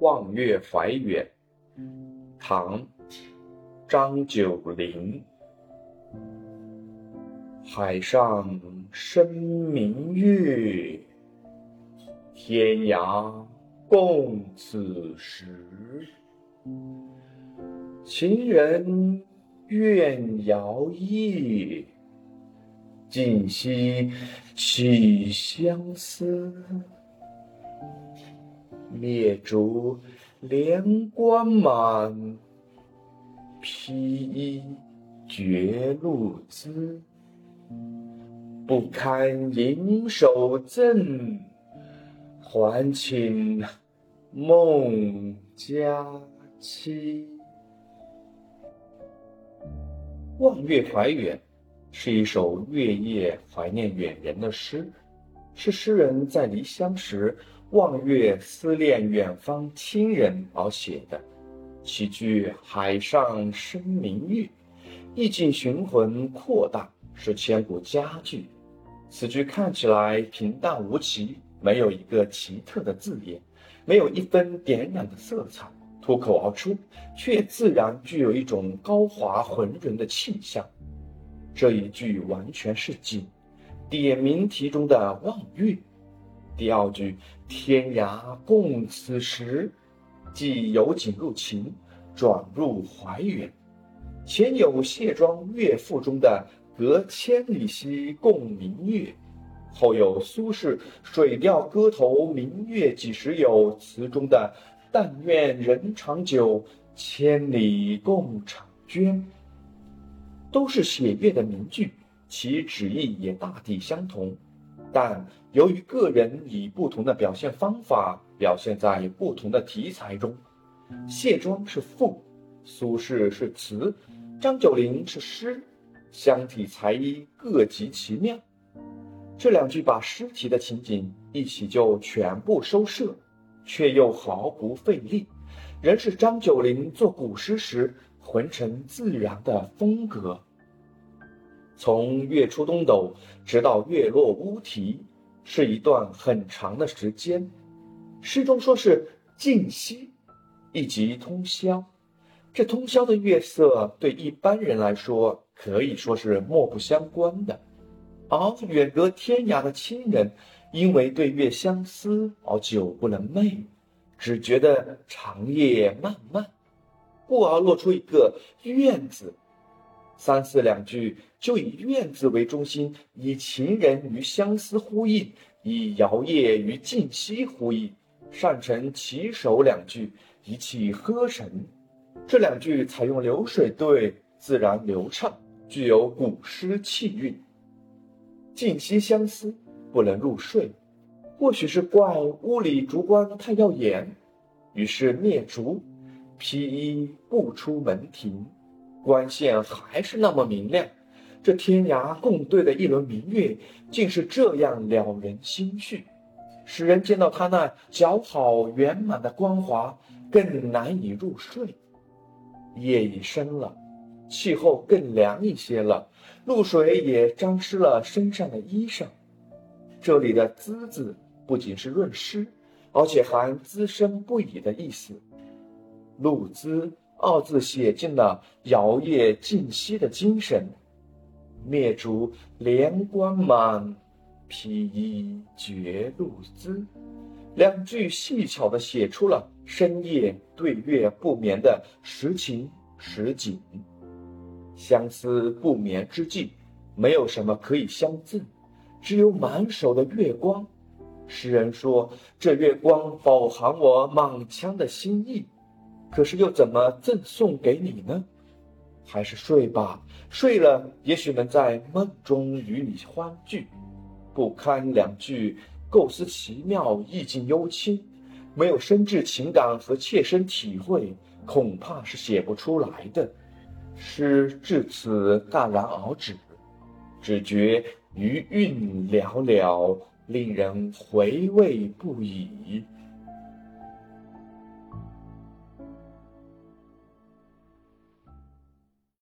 望月怀远，唐·张九龄。海上生明月，天涯共此时。情人怨遥夜，竟夕起相思。灭烛怜光满，披衣觉露滋。不堪盈手赠，还请孟佳期。《望月怀远》是一首月夜怀念远人的诗，是诗人在离乡时。望月思念远方亲人而写的，其句“海上生明月”，意境雄浑阔大，是千古佳句。此句看起来平淡无奇，没有一个奇特的字眼，没有一分点染的色彩，脱口而出，却自然具有一种高华浑润的气象。这一句完全是景，点名题中的望月。第二句“天涯共此时”，即由景入情，转入怀远。前有谢庄《乐赋》中的“隔千里兮共明月”，后有苏轼《水调歌头·明月几时有》词中的“但愿人长久，千里共婵娟”，都是写月的名句，其旨意也大抵相同。但由于个人以不同的表现方法表现在不同的题材中，谢庄是赋，苏轼是词，张九龄是诗，相体裁衣各极其妙。这两句把诗题的情景一起就全部收摄，却又毫不费力，仍是张九龄做古诗时浑成自然的风格。从月出东斗直到月落乌啼，是一段很长的时间。诗中说是尽夕，以及通宵。这通宵的月色对一般人来说可以说是漠不相关的，而远隔天涯的亲人，因为对月相思而久不能寐，只觉得长夜漫漫，故而落出一个“怨”字。三四两句就以“怨”字为中心，以情人与相思呼应，以摇曳与静息呼应，上承起首两句，一气呵成。这两句采用流水对，自然流畅，具有古诗气韵。静息相思，不能入睡，或许是怪屋里烛光太耀眼，于是灭烛，披衣不出门庭。光线还是那么明亮，这天涯共对的一轮明月，竟是这样撩人心绪，使人见到它那姣好圆满的光华，更难以入睡。夜已深了，气候更凉一些了，露水也沾湿了身上的衣裳。这里的“滋”字不仅是润湿，而且含滋生不已的意思。露滋。二字写尽了摇曳尽息的精神，灭烛怜光满，披衣觉露滋。两句细巧地写出了深夜对月不眠的实情实景。相思不眠之际，没有什么可以相赠，只有满手的月光。诗人说：“这月光饱含我满腔的心意。”可是又怎么赠送给你呢？还是睡吧，睡了也许能在梦中与你欢聚。不堪两句构思奇妙，意境幽清，没有深挚情感和切身体会，恐怕是写不出来的。诗至此戛然而止，只觉余韵寥寥，令人回味不已。